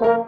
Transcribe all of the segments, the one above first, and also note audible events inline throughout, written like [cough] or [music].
Thank you.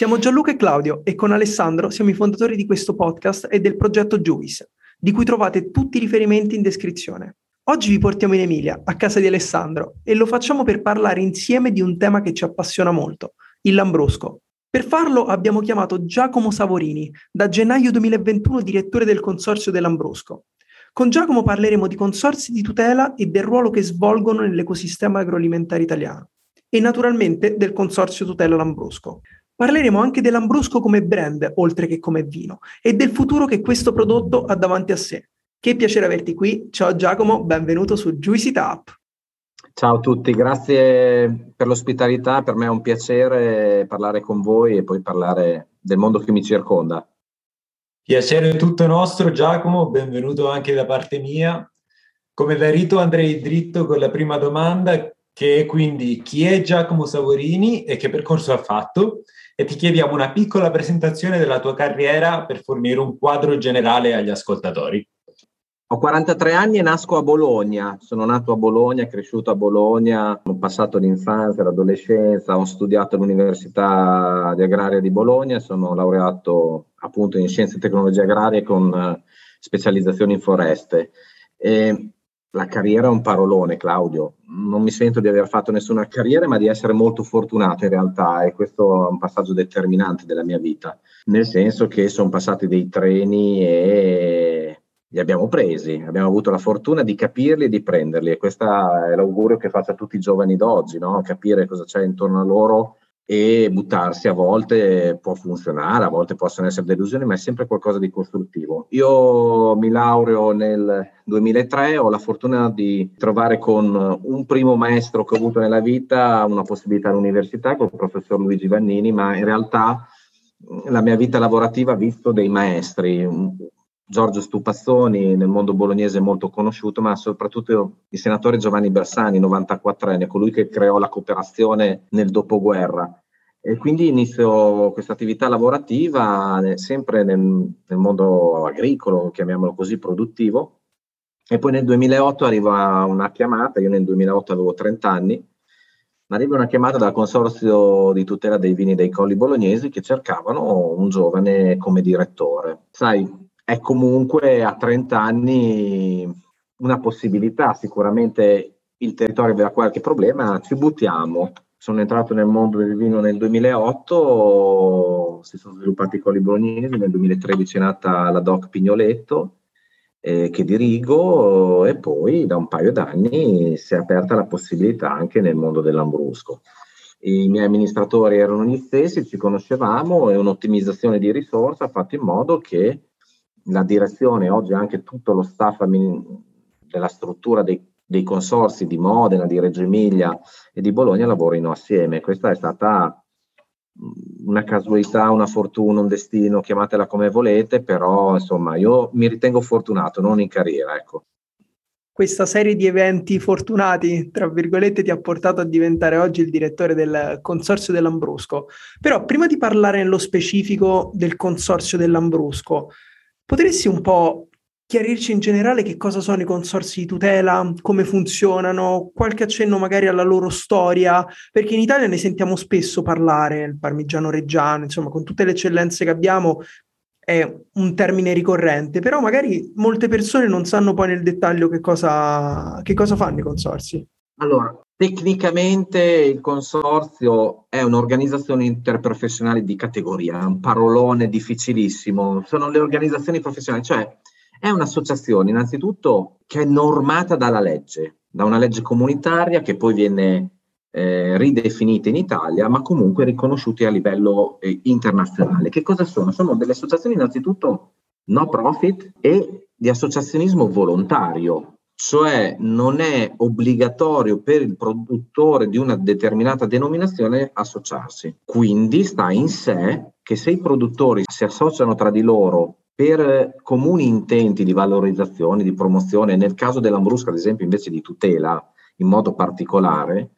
Siamo Gianluca e Claudio e con Alessandro siamo i fondatori di questo podcast e del progetto Juice, di cui trovate tutti i riferimenti in descrizione. Oggi vi portiamo in Emilia, a casa di Alessandro, e lo facciamo per parlare insieme di un tema che ci appassiona molto, il Lambrusco. Per farlo abbiamo chiamato Giacomo Savorini, da gennaio 2021 direttore del Consorzio dell'Ambrusco. Con Giacomo parleremo di consorzi di tutela e del ruolo che svolgono nell'ecosistema agroalimentare italiano e naturalmente del Consorzio Tutela Lambrusco. Parleremo anche dell'Ambrusco come brand, oltre che come vino, e del futuro che questo prodotto ha davanti a sé. Che piacere averti qui. Ciao Giacomo, benvenuto su Juicy Tap. Ciao a tutti, grazie per l'ospitalità. Per me è un piacere parlare con voi e poi parlare del mondo che mi circonda. Piacere tutto nostro, Giacomo. Benvenuto anche da parte mia. Come da rito andrei dritto con la prima domanda, che è quindi chi è Giacomo Savorini e che percorso ha fatto e ti chiediamo una piccola presentazione della tua carriera per fornire un quadro generale agli ascoltatori. Ho 43 anni e nasco a Bologna. Sono nato a Bologna, cresciuto a Bologna, ho passato l'infanzia, l'adolescenza, ho studiato all'Università di Agraria di Bologna, sono laureato appunto in Scienze e Tecnologie Agrarie con eh, specializzazione in foreste. E la carriera è un parolone, Claudio. Non mi sento di aver fatto nessuna carriera, ma di essere molto fortunato in realtà e questo è un passaggio determinante della mia vita, nel senso che sono passati dei treni e li abbiamo presi, abbiamo avuto la fortuna di capirli e di prenderli e questo è l'augurio che faccio a tutti i giovani d'oggi, no? capire cosa c'è intorno a loro e buttarsi a volte può funzionare, a volte possono essere delusioni, ma è sempre qualcosa di costruttivo. Io mi laureo nel 2003, ho la fortuna di trovare con un primo maestro che ho avuto nella vita una possibilità all'università con il professor Luigi Vannini, ma in realtà la mia vita lavorativa ha visto dei maestri, Giorgio Stupazzoni nel mondo bolognese molto conosciuto, ma soprattutto il senatore Giovanni Bersani, 94enne, colui che creò la cooperazione nel dopoguerra. E quindi inizio questa attività lavorativa sempre nel, nel, mondo agricolo, chiamiamolo così, produttivo. E poi nel 2008 arriva una chiamata, io nel 2008 avevo 30 anni, ma arriva una chiamata dal Consorzio di tutela dei vini dei colli bolognesi che cercavano un giovane come direttore. Sai, è comunque a 30 anni una possibilità, sicuramente il territorio aveva qualche problema, ci buttiamo sono entrato nel mondo del vino nel 2008, si sono sviluppati i colli bolognesi, nel 2013 è nata la DOC Pignoletto eh, che dirigo e poi da un paio d'anni si è aperta la possibilità anche nel mondo dell'Ambrusco. I miei amministratori erano gli stessi, ci conoscevamo e un'ottimizzazione di risorse ha fatto in modo che la direzione, oggi anche tutto lo staff della struttura dei dei consorsi di Modena, di Reggio Emilia e di Bologna lavorino assieme. Questa è stata mm, una casualità, una fortuna, un destino, chiamatela come volete, però insomma io mi ritengo fortunato, non in carriera, ecco. Questa serie di eventi fortunati, tra virgolette, ti ha portato a diventare oggi il direttore del Consorzio dell'Ambrusco. Però prima di parlare nello specifico del Consorzio dell'Ambrusco, potresti un po' chiarirci in generale che cosa sono i consorsi di tutela, come funzionano, qualche accenno magari alla loro storia, perché in Italia ne sentiamo spesso parlare, il parmigiano reggiano, insomma, con tutte le eccellenze che abbiamo è un termine ricorrente, però magari molte persone non sanno poi nel dettaglio che cosa, che cosa fanno i consorsi. Allora, tecnicamente il consorzio è un'organizzazione interprofessionale di categoria, un parolone difficilissimo, sono le organizzazioni professionali, cioè è un'associazione innanzitutto che è normata dalla legge, da una legge comunitaria che poi viene eh, ridefinite in Italia, ma comunque riconosciute a livello eh, internazionale. Che cosa sono? Sono delle associazioni innanzitutto no profit e di associazionismo volontario, cioè non è obbligatorio per il produttore di una determinata denominazione associarsi. Quindi sta in sé che se i produttori si associano tra di loro per comuni intenti di valorizzazione, di promozione, nel caso dell'Ambrusca ad esempio invece di tutela in modo particolare,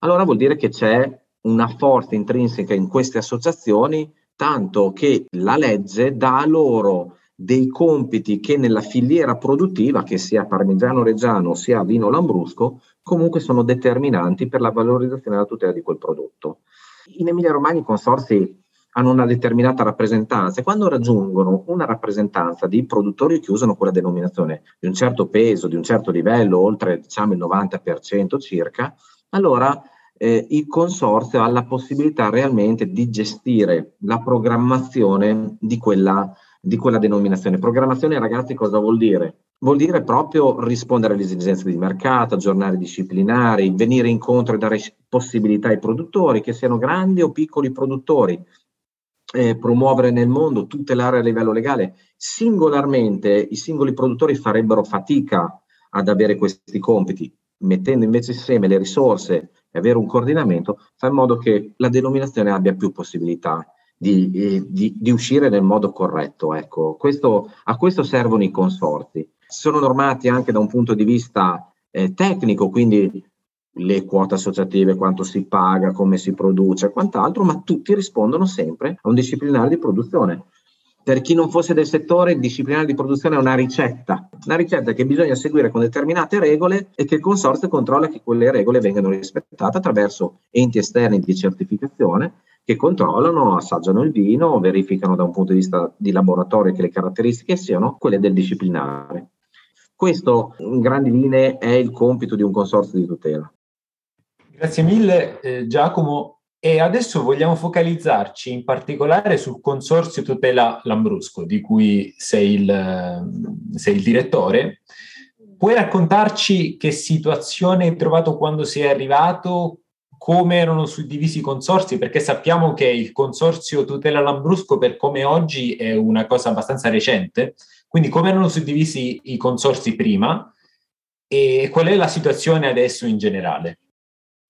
allora vuol dire che c'è una forza intrinseca in queste associazioni, tanto che la legge dà loro dei compiti che nella filiera produttiva, che sia parmigiano reggiano sia vino lambrusco, comunque sono determinanti per la valorizzazione e la tutela di quel prodotto. In Emilia Romagna i consorsi hanno una determinata rappresentanza e quando raggiungono una rappresentanza di produttori che usano quella denominazione di un certo peso, di un certo livello, oltre diciamo il 90% circa, allora eh, il consorzio ha la possibilità realmente di gestire la programmazione di quella, di quella denominazione. Programmazione, ragazzi, cosa vuol dire? Vuol dire proprio rispondere alle esigenze di mercato, aggiornare i disciplinari, venire incontro e dare possibilità ai produttori, che siano grandi o piccoli produttori, eh, promuovere nel mondo, tutelare a livello legale. Singolarmente i singoli produttori farebbero fatica ad avere questi compiti, mettendo invece insieme le risorse e avere un coordinamento, fa in modo che la denominazione abbia più possibilità di, eh, di, di uscire nel modo corretto. Ecco. Questo, a questo servono i consorti. Sono normati anche da un punto di vista eh, tecnico, quindi le quote associative, quanto si paga, come si produce e quant'altro, ma tutti rispondono sempre a un disciplinare di produzione. Per chi non fosse del settore, il disciplinare di produzione è una ricetta, una ricetta che bisogna seguire con determinate regole e che il consorzio controlla che quelle regole vengano rispettate attraverso enti esterni di certificazione che controllano, assaggiano il vino, verificano da un punto di vista di laboratorio che le caratteristiche siano quelle del disciplinare. Questo, in grandi linee, è il compito di un consorzio di tutela. Grazie mille eh, Giacomo e adesso vogliamo focalizzarci in particolare sul Consorzio Tutela Lambrusco di cui sei il, sei il direttore. Puoi raccontarci che situazione hai trovato quando sei arrivato, come erano suddivisi i consorzi, perché sappiamo che il consorzio Tutela Lambrusco per come oggi è una cosa abbastanza recente, quindi come erano suddivisi i consorzi prima e qual è la situazione adesso in generale?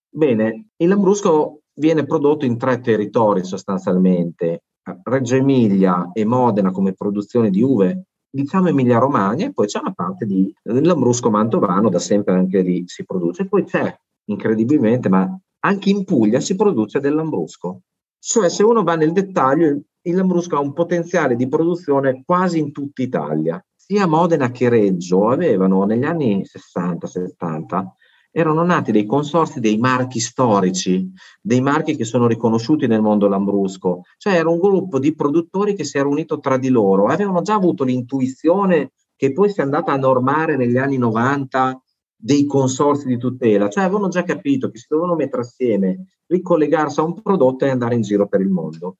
Bene, il Lambrusco viene prodotto in tre territori sostanzialmente, Reggio Emilia e Modena come produzione di uve, diciamo Emilia Romagna e poi c'è una parte di Lambrusco Mantovano, da sempre anche lì si produce, poi c'è incredibilmente, ma anche in Puglia si produce del Lambrusco. Cioè se uno va nel dettaglio, il Lambrusco ha un potenziale di produzione quasi in tutta Italia. Sia Modena che Reggio avevano negli anni 60-70 erano nati dei consorsi dei marchi storici, dei marchi che sono riconosciuti nel mondo lambrusco, cioè era un gruppo di produttori che si era unito tra di loro, avevano già avuto l'intuizione che poi si è andata a normare negli anni 90 dei consorsi di tutela, cioè avevano già capito che si dovevano mettere assieme, ricollegarsi a un prodotto e andare in giro per il mondo.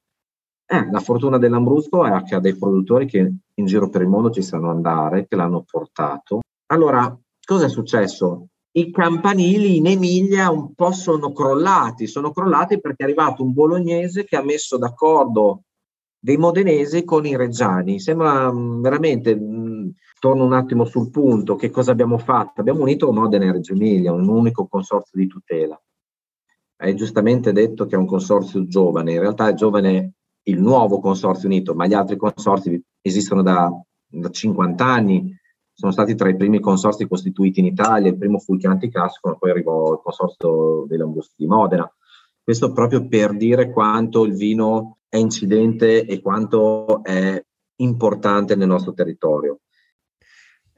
Eh, la fortuna dell'Ambrusco è che ha dei produttori che in giro per il mondo ci sanno andare, che l'hanno portato. Allora, cosa è successo? i campanili in Emilia un po' sono crollati, sono crollati perché è arrivato un bolognese che ha messo d'accordo dei modenesi con i reggiani. Sembra mm, veramente, torno un attimo sul punto, che cosa abbiamo fatto? Abbiamo unito Modena e Reggio Emilia, un unico consorzio di tutela. Hai giustamente detto che è un consorzio giovane, in realtà è giovane il nuovo consorzio unito, ma gli altri consorzi esistono da, da 50 anni, sono stati tra i primi consorsi costituiti in Italia, il primo fu il Chianti poi arrivò il consorzio dei Lambruschi di Modena. Questo proprio per dire quanto il vino è incidente e quanto è importante nel nostro territorio.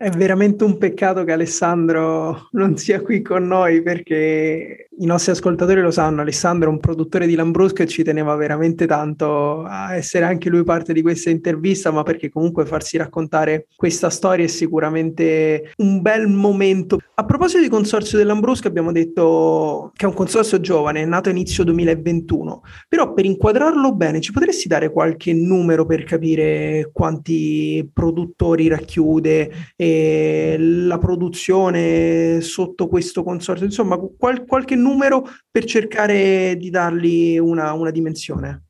È veramente un peccato che Alessandro non sia qui con noi perché i nostri ascoltatori lo sanno, Alessandro è un produttore di Lambrusco e ci teneva veramente tanto a essere anche lui parte di questa intervista, ma perché comunque farsi raccontare questa storia è sicuramente un bel momento. A proposito di consorzio dell'Ambrusco abbiamo detto che è un consorzio giovane, è nato a inizio 2021, però per inquadrarlo bene ci potresti dare qualche numero per capire quanti produttori racchiude? E la produzione sotto questo consorzio, insomma qual- qualche numero numero per cercare di dargli una, una dimensione.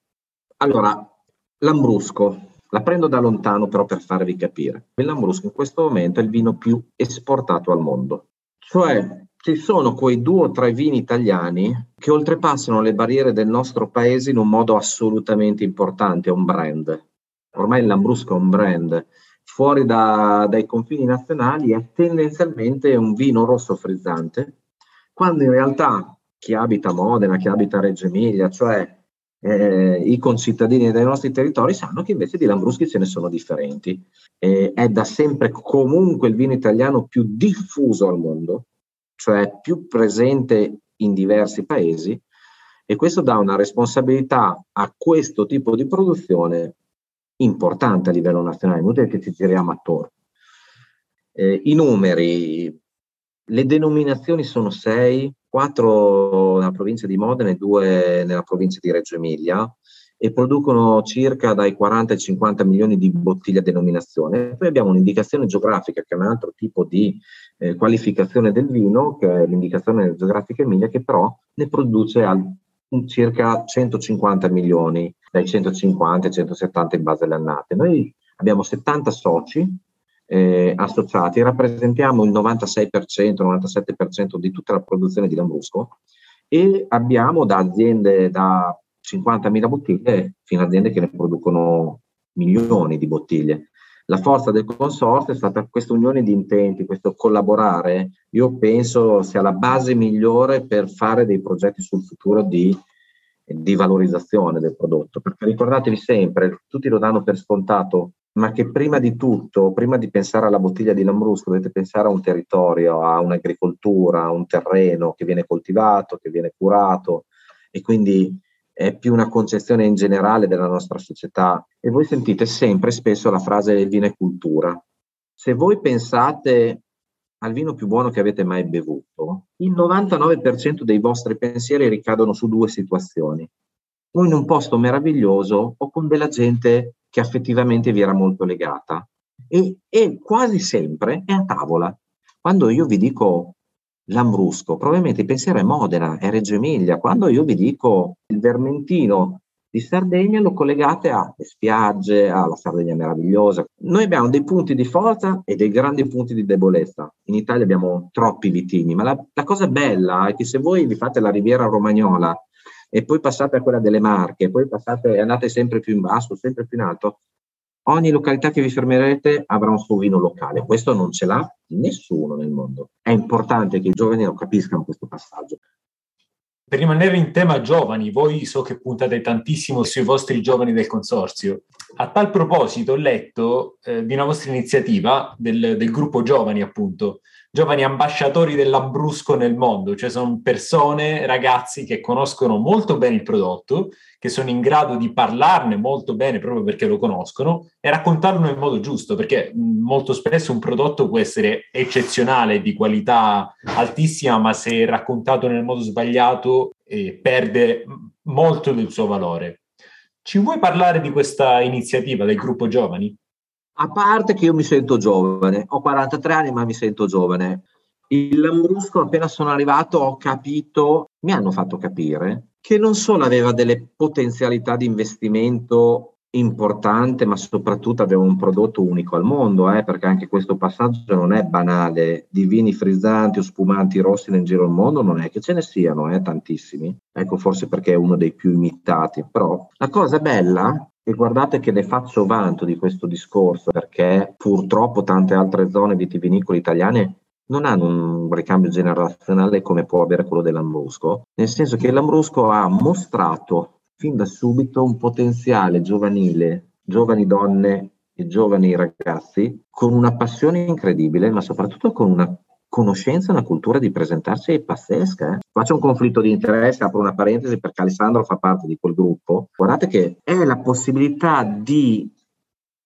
Allora, Lambrusco, la prendo da lontano però per farvi capire. Il Lambrusco in questo momento è il vino più esportato al mondo. Cioè ci sono quei due o tre vini italiani che oltrepassano le barriere del nostro paese in un modo assolutamente importante, è un brand. Ormai il Lambrusco è un brand. Fuori da, dai confini nazionali è tendenzialmente un vino rosso frizzante, quando in realtà chi abita Modena, chi abita Reggio Emilia, cioè eh, i concittadini dei nostri territori sanno che invece di Lambruschi ce ne sono differenti. Eh, è da sempre comunque il vino italiano più diffuso al mondo, cioè più presente in diversi paesi e questo dà una responsabilità a questo tipo di produzione importante a livello nazionale, inutile che ci giriamo attorno. Eh, I numeri, le denominazioni sono sei, quattro nella provincia di Modena e due nella provincia di Reggio Emilia e producono circa dai 40 ai 50 milioni di bottiglie a denominazione. Poi abbiamo un'indicazione geografica che è un altro tipo di eh, qualificazione del vino, che è l'indicazione geografica Emilia, che però ne produce al, circa 150 milioni, dai 150 ai 170 in base alle annate. Noi abbiamo 70 soci eh, associati, rappresentiamo il 96%, 97% di tutta la produzione di Lambrusco e abbiamo da aziende da 50.000 bottiglie fino a aziende che ne producono milioni di bottiglie. La forza del consorzio è stata questa unione di intenti, questo collaborare, io penso sia la base migliore per fare dei progetti sul futuro di di valorizzazione del prodotto, perché ricordatevi sempre, tutti lo danno per scontato, ma che prima di tutto, prima di pensare alla bottiglia di Lambrusco, dovete pensare a un territorio, a un'agricoltura, a un terreno che viene coltivato, che viene curato e quindi è più una concezione in generale della nostra società. E voi sentite sempre spesso la frase il vino è cultura. Se voi pensate al vino più buono che avete mai bevuto, il 99% dei vostri pensieri ricadono su due situazioni. O in un posto meraviglioso o con della gente che affettivamente vi era molto legata. E, e quasi sempre è a tavola. Quando io vi dico Lambrusco, probabilmente il pensiero è Modena, è Reggio Emilia. Quando io vi dico il Vermentino di Sardegna, lo collegate alle spiagge, alla Sardegna meravigliosa. Noi abbiamo dei punti di forza e dei grandi punti di debolezza. In Italia abbiamo troppi vitigni, ma la, la cosa bella è che se voi vi fate la riviera romagnola e poi passate a quella delle Marche, poi passate e andate sempre più in basso, sempre più in alto, ogni località che vi fermerete avrà un suo vino locale. Questo non ce l'ha nessuno nel mondo. È importante che i giovani lo capiscano questo passaggio. Per rimanere in tema giovani, voi so che puntate tantissimo sui vostri giovani del consorzio. A tal proposito ho letto eh, di una vostra iniziativa del, del gruppo giovani, appunto, giovani ambasciatori dell'Ambrusco nel mondo, cioè sono persone, ragazzi che conoscono molto bene il prodotto, che sono in grado di parlarne molto bene proprio perché lo conoscono e raccontarlo nel modo giusto, perché molto spesso un prodotto può essere eccezionale, di qualità altissima, ma se raccontato nel modo sbagliato eh, perde molto del suo valore. Ci vuoi parlare di questa iniziativa del gruppo giovani? A parte che io mi sento giovane, ho 43 anni ma mi sento giovane. Il Lambrusco appena sono arrivato ho capito, mi hanno fatto capire che non solo aveva delle potenzialità di investimento importante, ma soprattutto aveva un prodotto unico al mondo, eh, perché anche questo passaggio non è banale. Di vini frizzanti o spumanti rossi nel giro del mondo non è che ce ne siano, eh, tantissimi. Ecco, forse perché è uno dei più imitati. Però la cosa bella e guardate che ne faccio vanto di questo discorso perché purtroppo tante altre zone vitivinicole italiane non hanno un ricambio generazionale come può avere quello dell'Ambrusco, nel senso che l'Ambrusco ha mostrato fin da subito un potenziale giovanile, giovani donne e giovani ragazzi con una passione incredibile, ma soprattutto con una conoscenza, una cultura di presentarsi pazzesca. Eh? Faccio un conflitto di interesse, apro una parentesi perché Alessandro fa parte di quel gruppo. Guardate che è la possibilità di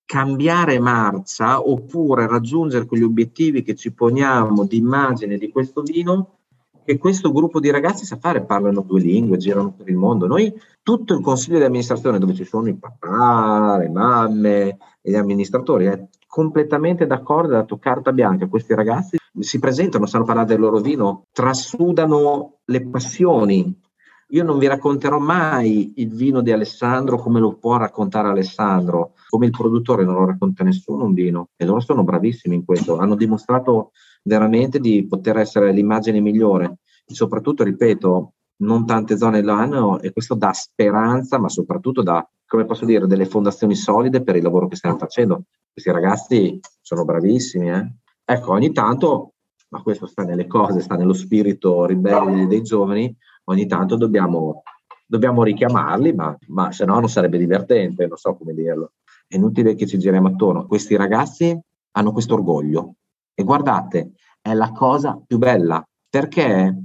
cambiare marcia oppure raggiungere quegli obiettivi che ci poniamo di immagine di questo vino che questo gruppo di ragazzi sa fare, parlano due lingue, girano per il mondo. Noi, tutto il consiglio di amministrazione dove ci sono i papà, le mamme gli amministratori, è completamente d'accordo, ha dato carta bianca a questi ragazzi si presentano, sanno parlare del loro vino, trasudano le passioni. Io non vi racconterò mai il vino di Alessandro come lo può raccontare Alessandro, come il produttore non lo racconta nessuno un vino e loro sono bravissimi in questo, hanno dimostrato veramente di poter essere l'immagine migliore e soprattutto, ripeto, non tante zone l'anno e questo dà speranza, ma soprattutto dà, come posso dire, delle fondazioni solide per il lavoro che stiamo facendo. Questi ragazzi sono bravissimi, eh? Ecco, ogni tanto, ma questo sta nelle cose, sta nello spirito ribelle dei giovani, ogni tanto dobbiamo, dobbiamo richiamarli, ma, ma se no non sarebbe divertente, non so come dirlo. È inutile che ci giriamo attorno. Questi ragazzi hanno questo orgoglio e guardate, è la cosa più bella perché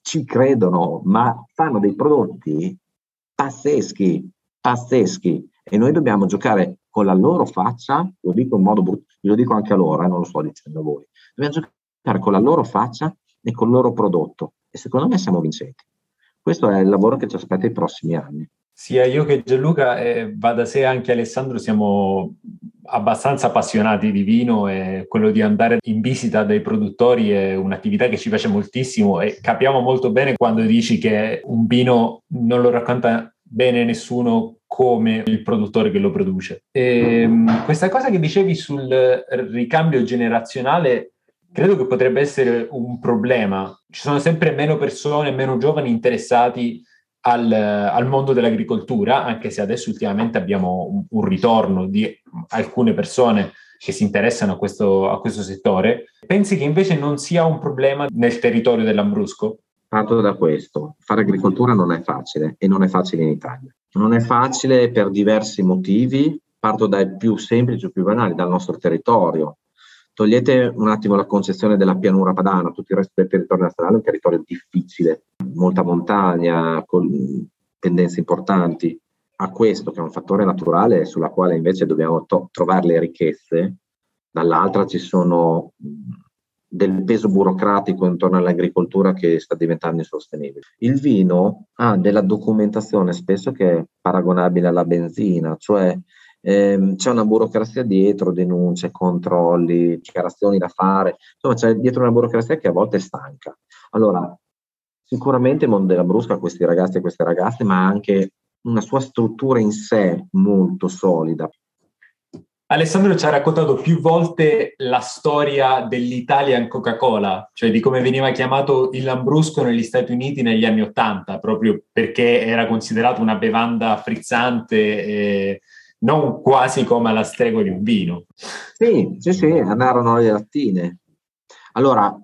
ci credono, ma fanno dei prodotti pazzeschi, pazzeschi e noi dobbiamo giocare con la loro faccia, lo dico in modo brutto, lo dico anche a loro, eh, non lo sto dicendo a voi, dobbiamo giocare con la loro faccia e con il loro prodotto e secondo me siamo vincenti. Questo è il lavoro che ci aspetta i prossimi anni. Sia io che Gianluca, eh, va da sé anche Alessandro, siamo abbastanza appassionati di vino e quello di andare in visita dai produttori è un'attività che ci piace moltissimo e capiamo molto bene quando dici che un vino non lo racconta bene nessuno come il produttore che lo produce. E, ehm, questa cosa che dicevi sul ricambio generazionale credo che potrebbe essere un problema. Ci sono sempre meno persone, meno giovani interessati al, al mondo dell'agricoltura, anche se adesso ultimamente abbiamo un, un ritorno di alcune persone che si interessano a questo, a questo settore. Pensi che invece non sia un problema nel territorio dell'Ambrusco? Parto da questo, fare agricoltura non è facile e non è facile in Italia. Non è facile per diversi motivi, parto dai più semplici o più banali, dal nostro territorio. Togliete un attimo la concezione della pianura padana, tutto il resto del territorio nazionale è un territorio difficile, molta montagna, con tendenze importanti. A questo, che è un fattore naturale sulla quale invece dobbiamo to- trovare le ricchezze, dall'altra ci sono del peso burocratico intorno all'agricoltura che sta diventando insostenibile. Il vino ha della documentazione spesso che è paragonabile alla benzina, cioè ehm, c'è una burocrazia dietro, denunce, controlli, dichiarazioni da fare, insomma c'è dietro una burocrazia che a volte è stanca. Allora, sicuramente il mondo della brusca questi ragazzi e queste ragazze, ma anche una sua struttura in sé molto solida. Alessandro ci ha raccontato più volte la storia dell'Italian Coca-Cola, cioè di come veniva chiamato il Lambrusco negli Stati Uniti negli anni Ottanta, proprio perché era considerato una bevanda frizzante, e non quasi come alla stregua di un vino. Sì, sì, sì, andarono le lattine. Allora,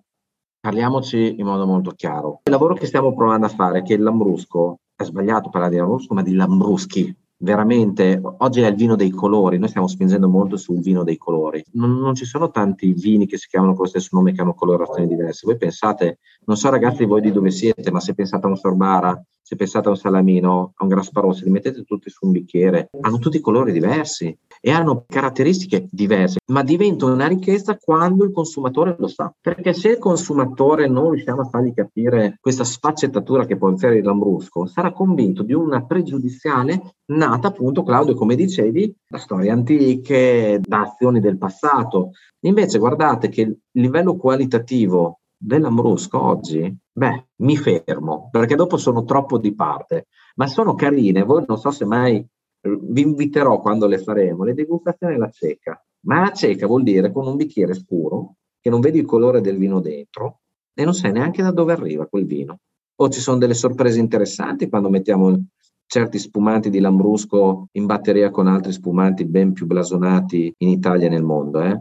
parliamoci in modo molto chiaro. Il lavoro che stiamo provando a fare è che il Lambrusco, è sbagliato parlare di Lambrusco, ma di Lambruschi, veramente oggi è il vino dei colori, noi stiamo spingendo molto sul vino dei colori. Non, non, ci sono tanti vini che si chiamano con lo stesso nome che hanno colorazioni diverse. Voi pensate, non so ragazzi voi di dove siete, ma se pensate a un sorbara, se pensate a un salamino, a un grasparò, se li mettete tutti su un bicchiere, hanno tutti colori diversi e hanno caratteristiche diverse, ma diventa una ricchezza quando il consumatore lo sa. Perché se il consumatore non riusciamo a fargli capire questa sfaccettatura che può essere il Lambrusco, sarà convinto di una pregiudiziale nata appunto, Claudio, come dicevi, da storie antiche, da azioni del passato. Invece guardate che il livello qualitativo dell'Ambrusco oggi, beh, mi fermo, perché dopo sono troppo di parte, ma sono carine, voi non so se mai vi inviterò quando le faremo, le degustazioni alla cieca. Ma la cieca vuol dire con un bicchiere scuro, che non vedi il colore del vino dentro e non sai neanche da dove arriva quel vino. O ci sono delle sorprese interessanti quando mettiamo certi spumanti di Lambrusco in batteria con altri spumanti ben più blasonati in Italia e nel mondo. Eh?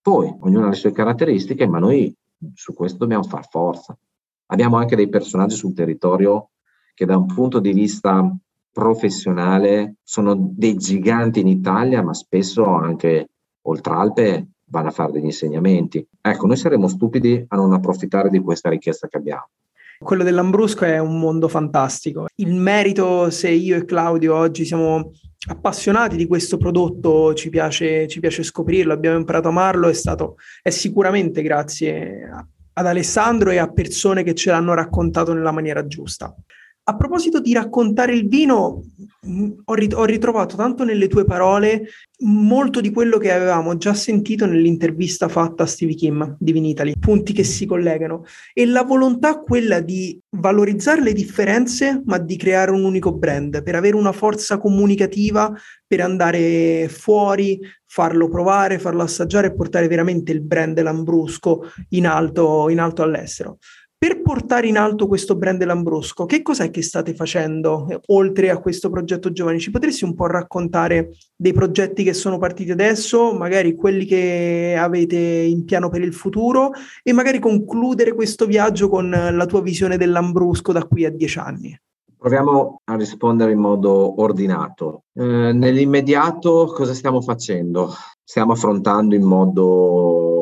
Poi ognuno ha le sue caratteristiche, ma noi su questo dobbiamo far forza. Abbiamo anche dei personaggi sul territorio che da un punto di vista professionale sono dei giganti in Italia, ma spesso anche oltre Alpe vanno a fare degli insegnamenti. Ecco, noi saremmo stupidi a non approfittare di questa richiesta che abbiamo. Quello dell'Ambrusco è un mondo fantastico. Il merito, se io e Claudio oggi siamo appassionati di questo prodotto, ci piace, ci piace scoprirlo, abbiamo imparato a amarlo, è stato è sicuramente grazie ad Alessandro e a persone che ce l'hanno raccontato nella maniera giusta. A proposito di raccontare il vino, ho, rit- ho, ritrovato tanto nelle tue parole molto di quello che avevamo già sentito nell'intervista fatta a Stevie Kim di Vinitali, punti che si collegano e la volontà quella di valorizzare le differenze ma di creare un unico brand per avere una forza comunicativa per andare fuori, farlo provare, farlo assaggiare e portare veramente il brand Lambrusco in alto, in alto all'estero. Per portare in alto questo brand Lambrusco, che cos'è che state facendo eh, oltre a questo progetto giovani? Ci potresti un po' raccontare dei progetti che sono partiti adesso, magari quelli che avete in piano per il futuro e magari concludere questo viaggio con la tua visione del Lambrusco da qui a dieci anni? Proviamo a rispondere in modo ordinato. Eh, nell'immediato cosa stiamo facendo? Stiamo affrontando in modo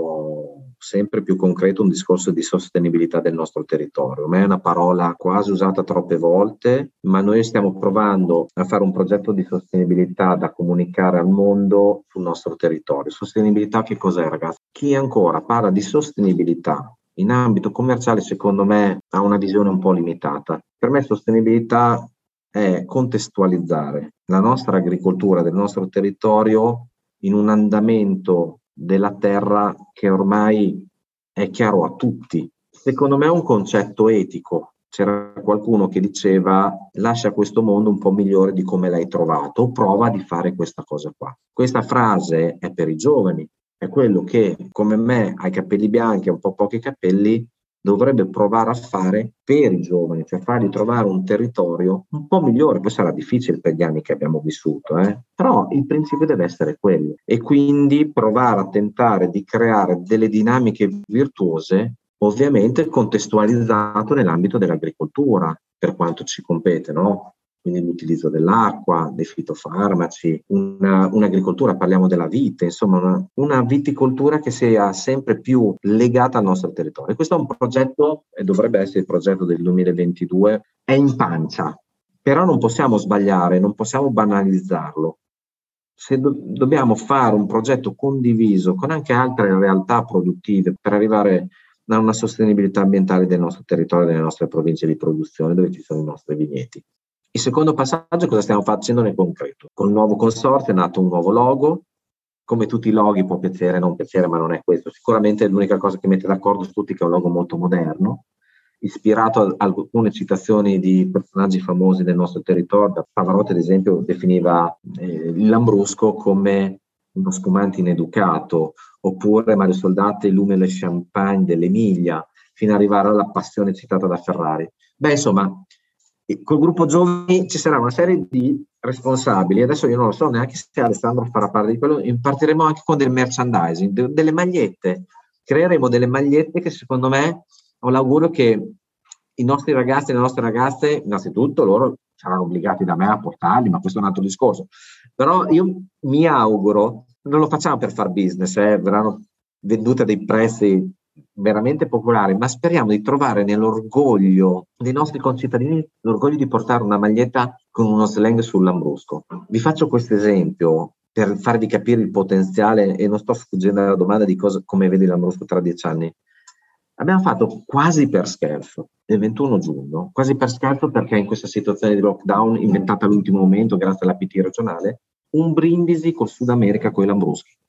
sempre più concreto un discorso di sostenibilità del nostro territorio. Ma è una parola quasi usata troppe volte, ma noi stiamo provando a fare un progetto di sostenibilità da comunicare al mondo sul nostro territorio. Sostenibilità che cos'è ragazzi? Chi ancora parla di sostenibilità in ambito commerciale secondo me ha una visione un po' limitata. Per me sostenibilità è contestualizzare la nostra agricoltura del nostro territorio in un andamento della terra che ormai è chiaro a tutti. Secondo me è un concetto etico. C'era qualcuno che diceva lascia questo mondo un po' migliore di come l'hai trovato, prova di fare questa cosa qua. Questa frase è per i giovani, è quello che come me ha i capelli bianchi e un po' pochi capelli dovrebbe provare a fare per i giovani, cioè fargli trovare un territorio un po' migliore. Poi sarà difficile per gli anni che abbiamo vissuto, eh? però il principio deve essere quello. E quindi provare a tentare di creare delle dinamiche virtuose, ovviamente contestualizzato nell'ambito dell'agricoltura, per quanto ci compete, no? Quindi l'utilizzo dell'acqua, dei fitofarmaci, una, un'agricoltura, parliamo della vite, insomma una, una, viticoltura che sia sempre più legata al nostro territorio. Questo è un progetto, e dovrebbe essere il progetto del 2022, è in pancia, però non possiamo sbagliare, non possiamo banalizzarlo. Se do, dobbiamo fare un progetto condiviso con anche altre realtà produttive per arrivare a una sostenibilità ambientale del nostro territorio, delle nostre province di produzione dove ci sono i nostri vigneti. Il secondo passaggio, cosa stiamo facendo nel concreto? Con il nuovo consorzio è nato un nuovo logo, come tutti i loghi può piacere o non piacere, ma non è questo. Sicuramente l'unica cosa che mette d'accordo su tutti è che è un logo molto moderno, ispirato a alcune citazioni di personaggi famosi del nostro territorio. Pavarotti, ad esempio, definiva eh, il Lambrusco come uno spumante ineducato, oppure Mario Soldati lume le champagne dell'Emilia, fino ad arrivare alla passione citata da Ferrari. Beh, insomma, col gruppo giovani ci sarà una serie di responsabili, adesso io non lo so neanche se Alessandro farà parte di quello, impartiremo anche con del merchandising, de- delle magliette, creeremo delle magliette che secondo me ho l'augurio che i nostri ragazzi e le nostre ragazze, innanzitutto loro saranno obbligati da me a portarli, ma questo è un altro discorso, però io mi auguro, non lo facciamo per far business, eh, verranno vendute a dei prezzi veramente popolare, ma speriamo di trovare nell'orgoglio dei nostri concittadini l'orgoglio di portare una maglietta con uno slang sul lambrusco. Vi faccio questo esempio per farvi capire il potenziale e non sto sfuggendo alla domanda di cosa, come vedi lambrusco tra dieci anni. Abbiamo fatto quasi per scherzo il 21 giugno, quasi per scherzo perché in questa situazione di lockdown inventata all'ultimo momento grazie alla PT regionale, un brindisi col Sud America con i lambruschi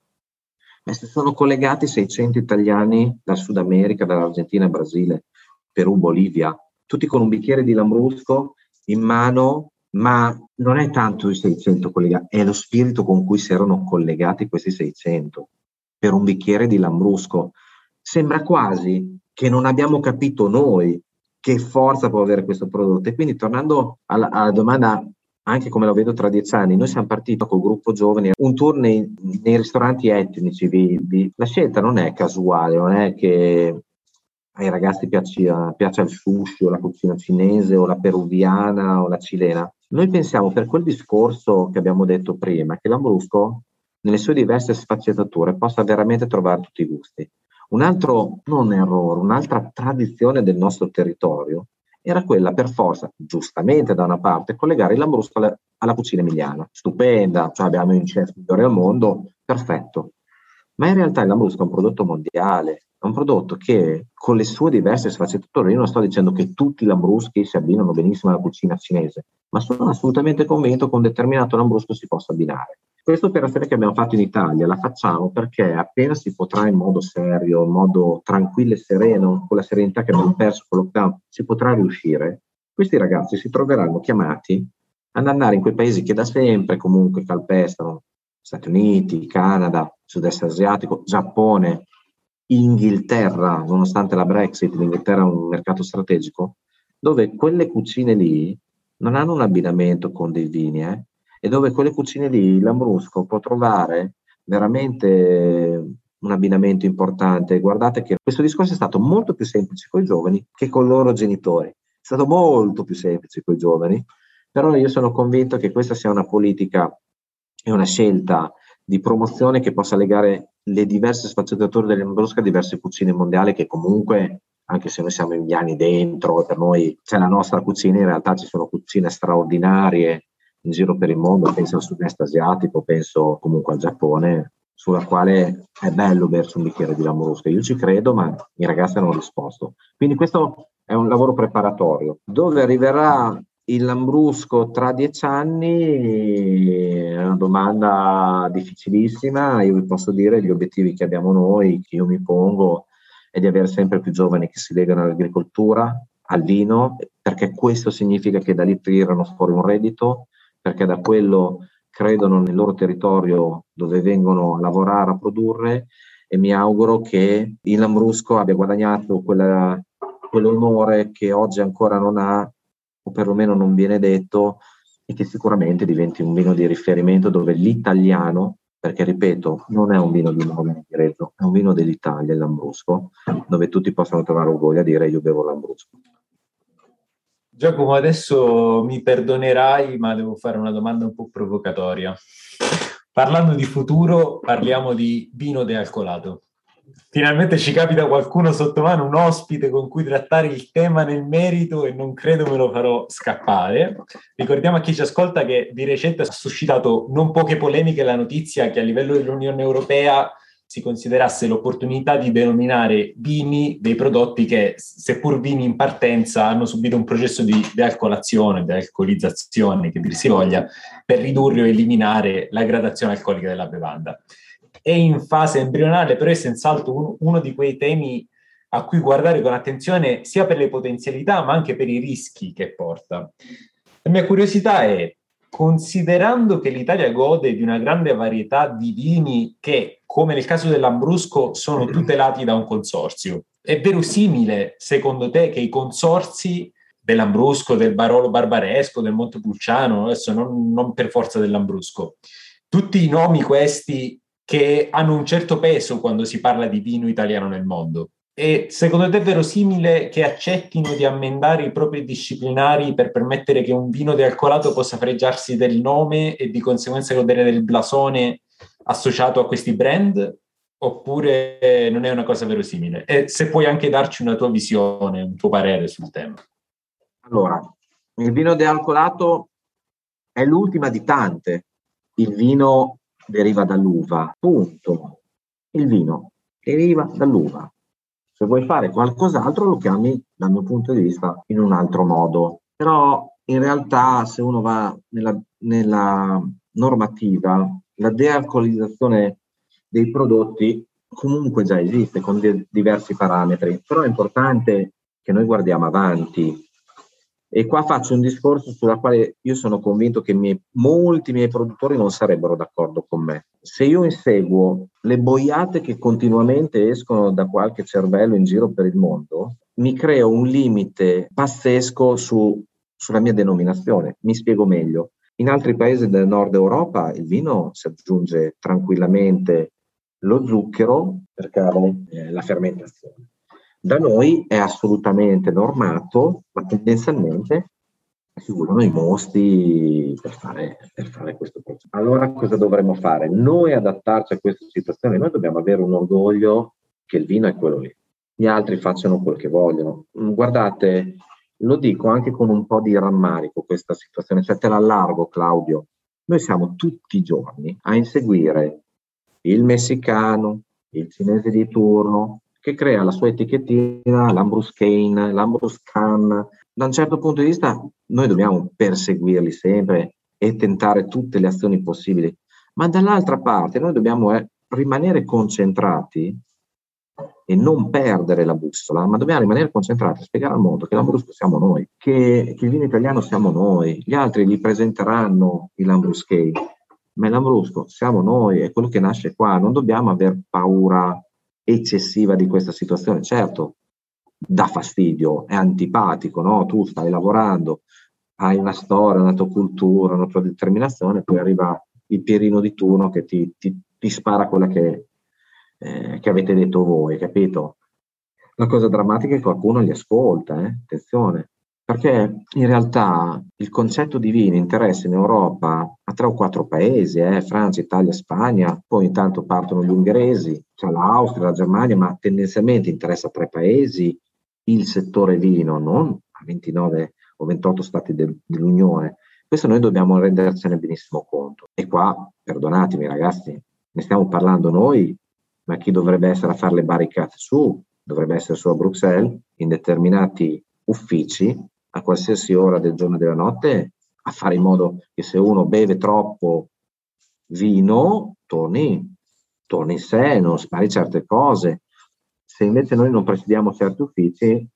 ma si sono collegati 600 italiani dal Sud America, dall'Argentina, Brasile, Perù, Bolivia, tutti con un bicchiere di lambrusco in mano, ma non è tanto i 600 collegati, è lo spirito con cui si erano collegati questi 600 per un bicchiere di lambrusco. Sembra quasi che non abbiamo capito noi che forza può avere questo prodotto. E quindi tornando alla, alla domanda anche come lo vedo tra dieci anni, noi siamo partiti col gruppo giovani, un tour nei, nei ristoranti etnici, vi, la scelta non è casuale, non è che ai ragazzi piace, piace il sushi o la cucina cinese o la peruviana o la cilena. Noi pensiamo per quel discorso che abbiamo detto prima, che l'Ambrusco nelle sue diverse sfaccettature possa veramente trovare tutti i gusti. Un altro, non errore, un'altra tradizione del nostro territorio era quella per forza, giustamente da una parte, collegare il Lambrusco alla, alla cucina emiliana. Stupenda, cioè abbiamo il chef migliore al mondo, perfetto. Ma in realtà il Lambrusco è un prodotto mondiale. è un prodotto che con le sue diverse sfaccettature, io non sto dicendo che tutti i lambruschi si abbinano benissimo alla cucina cinese, ma sono assolutamente convinto che un determinato lambrusco si possa abbinare. Questa operazione che abbiamo fatto in Italia la facciamo perché appena si potrà in modo serio, in modo tranquillo e sereno, con la serenità che abbiamo perso con lockdown, si potrà riuscire, questi ragazzi si troveranno chiamati ad andare in quei paesi che da sempre comunque calpestano, Stati Uniti, Canada, Sud-Est asiatico, Giappone, Inghilterra, nonostante la Brexit, l'Inghilterra è un mercato strategico, dove quelle cucine lì non hanno un abbinamento con dei vini, eh, e dove quelle cucine lì Lambrusco può trovare veramente un abbinamento importante. Guardate che questo discorso è stato molto più semplice con i giovani che con i loro genitori. È stato molto più semplice con i giovani, però io sono convinto che questa sia una politica e una scelta di promozione che possa legare le diverse sfaccettature dell'Ambrusca a diverse cucine mondiali che comunque anche se noi siamo indiani dentro, per noi c'è la nostra cucina, in realtà ci sono cucine straordinarie in giro per il mondo, penso al sud-est asiatico, penso comunque al Giappone, sulla quale è bello bersi un bicchiere di lambrusca. Io ci credo, ma i ragazzi hanno risposto. Quindi questo è un lavoro preparatorio. Dove arriverà il Lambrusco tra dieci anni è una domanda difficilissima. Io vi posso dire gli obiettivi che abbiamo noi, che io mi pongo, è di avere sempre più giovani che si legano all'agricoltura, al vino, perché questo significa che da lì tirano fuori un reddito, perché da quello credono nel loro territorio dove vengono a lavorare, a produrre e mi auguro che il Lambrusco abbia guadagnato quella, quell'onore che oggi ancora non ha o perlomeno non viene detto e che sicuramente diventi un vino di riferimento dove l'italiano, perché ripeto, non è un vino di nome di Reggio, è un vino dell'Italia, il Lambrusco, dove tutti possono trovare orgoglio a dire io bevo Lambrusco. Giacomo, adesso mi perdonerai, ma devo fare una domanda un po' provocatoria. Parlando di futuro, parliamo di vino dealcolato finalmente ci capita qualcuno sotto mano, un ospite con cui trattare il tema nel merito e non credo me lo farò scappare. Ricordiamo a chi ci ascolta che di recente ha suscitato non poche polemiche la notizia che a livello dell'Unione Europea si considerasse l'opportunità di denominare vini dei prodotti che, seppur vini in partenza, hanno subito un processo di dealcolazione, dealcolizzazione, che dir si voglia, per ridurre o eliminare la gradazione alcolica della bevanda è in fase embrionale, però è senz'altro uno, di quei temi a cui guardare con attenzione sia per le potenzialità ma anche per i rischi che porta. La mia curiosità è, considerando che l'Italia gode di una grande varietà di vini che, come nel caso dell'Ambrusco, sono tutelati da un consorzio, è verosimile secondo te che i consorzi dell'Ambrusco, del Barolo Barbaresco, del Montepulciano, adesso non, non per forza dell'Ambrusco, tutti i nomi questi che hanno un certo peso quando si parla di vino italiano nel mondo. E secondo te è verosimile che accettino di ammendare i propri disciplinari per permettere che un vino dealcolato possa fregiarsi del nome e di conseguenza godere del blasone associato a questi brand? Oppure non è una cosa verosimile? E se puoi anche darci una tua visione, un tuo parere sul tema. Allora, il vino dealcolato è l'ultima di tante. Il vino deriva dall'uva, punto. Il vino deriva dall'uva. Se vuoi fare qualcos'altro lo chiami dal mio punto di vista in un altro modo. Però in realtà se uno va nella, nella normativa, la dealcolizzazione dei prodotti comunque già esiste con de- diversi parametri, però è importante che noi guardiamo avanti e qua faccio un discorso sulla quale io sono convinto che miei, molti miei produttori non sarebbero d'accordo con me. Se io inseguo le boiate che continuamente escono da qualche cervello in giro per il mondo, mi creo un limite pazzesco su, sulla mia denominazione. Mi spiego meglio. In altri paesi del nord Europa il vino si aggiunge tranquillamente lo zucchero per creare eh, la fermentazione. Da noi è assolutamente normato, ma tendenzialmente si usano i mosti per fare, per fare questo processo. Allora cosa dovremmo fare? Noi adattarci a questa situazione, noi dobbiamo avere un orgoglio che il vino è quello lì, gli altri facciano quel che vogliono. Mm, guardate, lo dico anche con un po' di rammarico questa situazione, cioè te l'allargo Claudio, noi siamo tutti i giorni a inseguire il messicano, il cinese di turno, che crea la sua etichettina, l'Ambrus Cane, l'Ambrus Can. Da un certo punto di vista noi dobbiamo perseguirli sempre e tentare tutte le azioni possibili, ma dall'altra parte noi dobbiamo eh, rimanere concentrati e non perdere la bussola, ma dobbiamo rimanere concentrati a spiegare al mondo che l'Ambrusco siamo noi, che, che, il vino italiano siamo noi, gli altri li presenteranno il Lambruschi, ma Lambrusco siamo noi, è quello che nasce qua, non dobbiamo aver paura eccessiva di questa situazione, certo dà fastidio, è antipatico, no? tu stai lavorando, hai una storia, una tua cultura, una tua determinazione, poi arriva il Pierino di turno che ti, ti, ti spara quella che, eh, che, avete detto voi, capito? La cosa drammatica è che qualcuno li ascolta, eh? attenzione, perché in realtà il concetto di vino interessa in Europa a tre o quattro paesi, eh? Francia, Italia, Spagna, poi intanto partono gli ungheresi, c'è l'Austria, la Germania, ma tendenzialmente interessa a tre paesi il settore vino, non a 29 o 28 stati de- dell'Unione. Questo noi dobbiamo rendercene benissimo conto. E qua, perdonatemi ragazzi, ne stiamo parlando noi, ma chi dovrebbe essere a fare le barricate su dovrebbe essere su a Bruxelles, in determinati uffici, a qualsiasi ora del giorno e della notte, a fare in modo che se uno beve troppo vino, torni, torni in sé, non spari certe cose. Se invece noi non presidiamo certi uffici,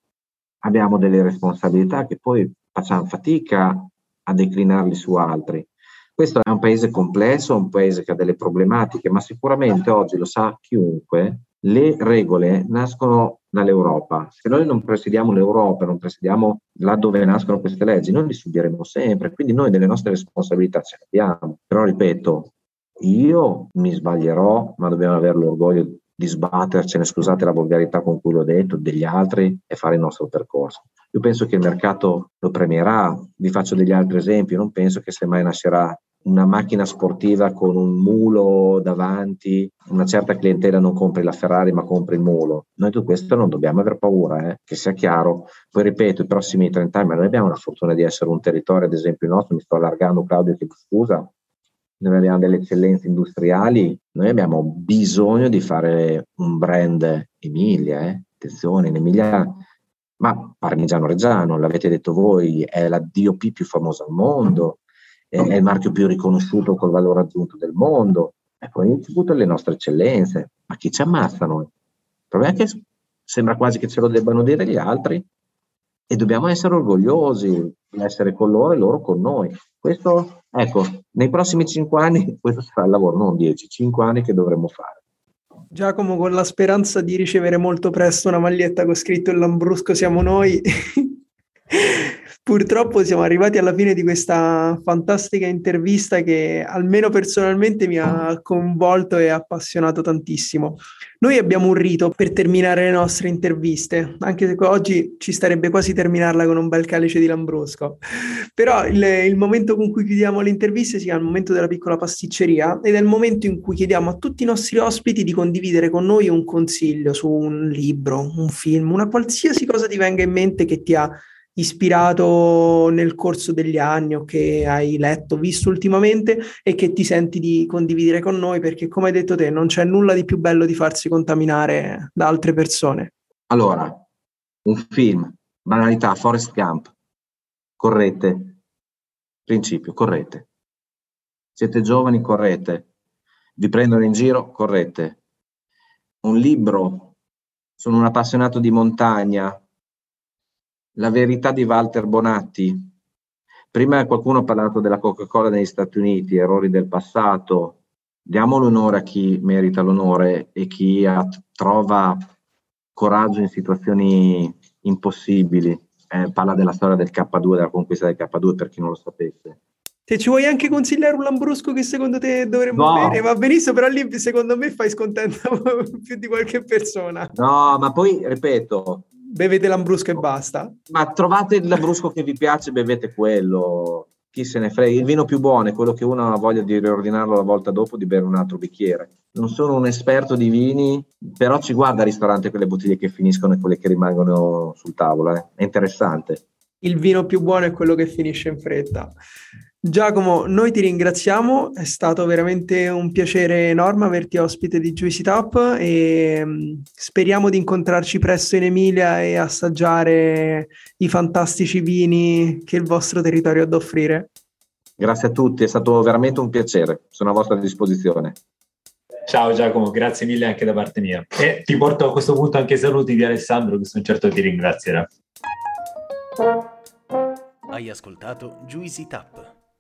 abbiamo delle responsabilità che poi facciamo fatica a declinarli su altri. Questo è un paese complesso, un paese che ha delle problematiche, ma sicuramente oggi lo sa chiunque, le regole nascono dall'Europa. Se noi non presidiamo l'Europa, non presidiamo là dove nascono queste leggi, noi li subiremo sempre. Quindi noi delle nostre responsabilità ce le abbiamo. Però ripeto, io mi sbaglierò, ma dobbiamo avere l'orgoglio di sbattercene, scusate la volgarità con cui l'ho detto, degli altri e fare il nostro percorso. Io penso che il mercato lo premierà, vi faccio degli altri esempi, non penso che se mai nascerà una macchina sportiva con un mulo davanti, una certa clientela non compri la Ferrari ma compri il mulo. Noi di questo non dobbiamo aver paura, eh? che sia chiaro. Poi ripeto, i prossimi 30 anni, ma noi abbiamo la fortuna di essere un territorio, ad esempio il nostro, mi sto allargando Claudio, che scusa, noi abbiamo delle eccellenze industriali, noi abbiamo bisogno di fare un brand Emilia, eh? attenzione, in Emilia, ma Parmigiano Reggiano, l'avete detto voi, è la DOP più famosa al mondo, è, il marchio più riconosciuto col valore aggiunto del mondo, e poi tutte le nostre eccellenze, ma chi ci ammazza noi? Il problema è che sembra quasi che ce lo debbano dire gli altri e dobbiamo essere orgogliosi di essere con loro e loro con noi. Questo, ecco, nei prossimi cinque anni [laughs] questo sarà il lavoro, non dieci, cinque anni che dovremo fare. Giacomo, con la speranza di ricevere molto presto una maglietta con scritto il Lambrusco siamo noi, [laughs] Purtroppo siamo arrivati alla fine di questa fantastica intervista che almeno personalmente mi ha coinvolto e appassionato tantissimo. Noi abbiamo un rito per terminare le nostre interviste, anche se oggi ci starebbe quasi terminarla con un bel calice di Lambrusco. Però il, il momento con cui chiudiamo le interviste si chiama il momento della piccola pasticceria ed è il momento in cui chiediamo a tutti i nostri ospiti di condividere con noi un consiglio su un libro, un film, una qualsiasi cosa ti venga in mente che ti ha ispirato nel corso degli anni o che hai letto, visto ultimamente e che ti senti di condividere con noi perché come hai detto te non c'è nulla di più bello di farsi contaminare da altre persone. Allora, un film, banalità, Forest Gump, correte, principio, correte. Siete giovani, correte. Vi prendono in giro, correte. Un libro, sono un appassionato di montagna, la verità di Walter Bonatti. Prima qualcuno ha parlato della Coca-Cola negli Stati Uniti, errori del passato. Diamo l'onore a chi merita l'onore e chi ha, trova coraggio in situazioni impossibili. Eh, parla della storia del K2, della conquista del K2 per chi non lo sapesse. Se ci vuoi anche consigliare un Lambrusco che secondo te dovremmo no. bere, va benissimo, però lì secondo me fai scontento [laughs] più di qualche persona. No, ma poi ripeto, bevete l'ambrusco e basta. Ma trovate il lambrusco che vi piace, bevete quello. Chi se ne frega, il vino più buono è quello che uno ha voglia di riordinarlo la volta dopo di bere un altro bicchiere. Non sono un esperto di vini, però ci guarda al ristorante quelle bottiglie che finiscono e quelle che rimangono sul tavolo. Eh. È interessante. Il vino più buono è quello che finisce in fretta. Giacomo, noi ti ringraziamo, è stato veramente un piacere enorme averti ospite di Juicy Top e mm, speriamo di incontrarci presto in Emilia e assaggiare i fantastici vini che il vostro territorio ha da offrire. Grazie a tutti, è stato veramente un piacere, sono a vostra disposizione. Ciao Giacomo, grazie mille anche da parte mia. E ti porto a questo punto anche i saluti di Alessandro che sono certo ti ringrazierà. Hai ascoltato Juicy Tap.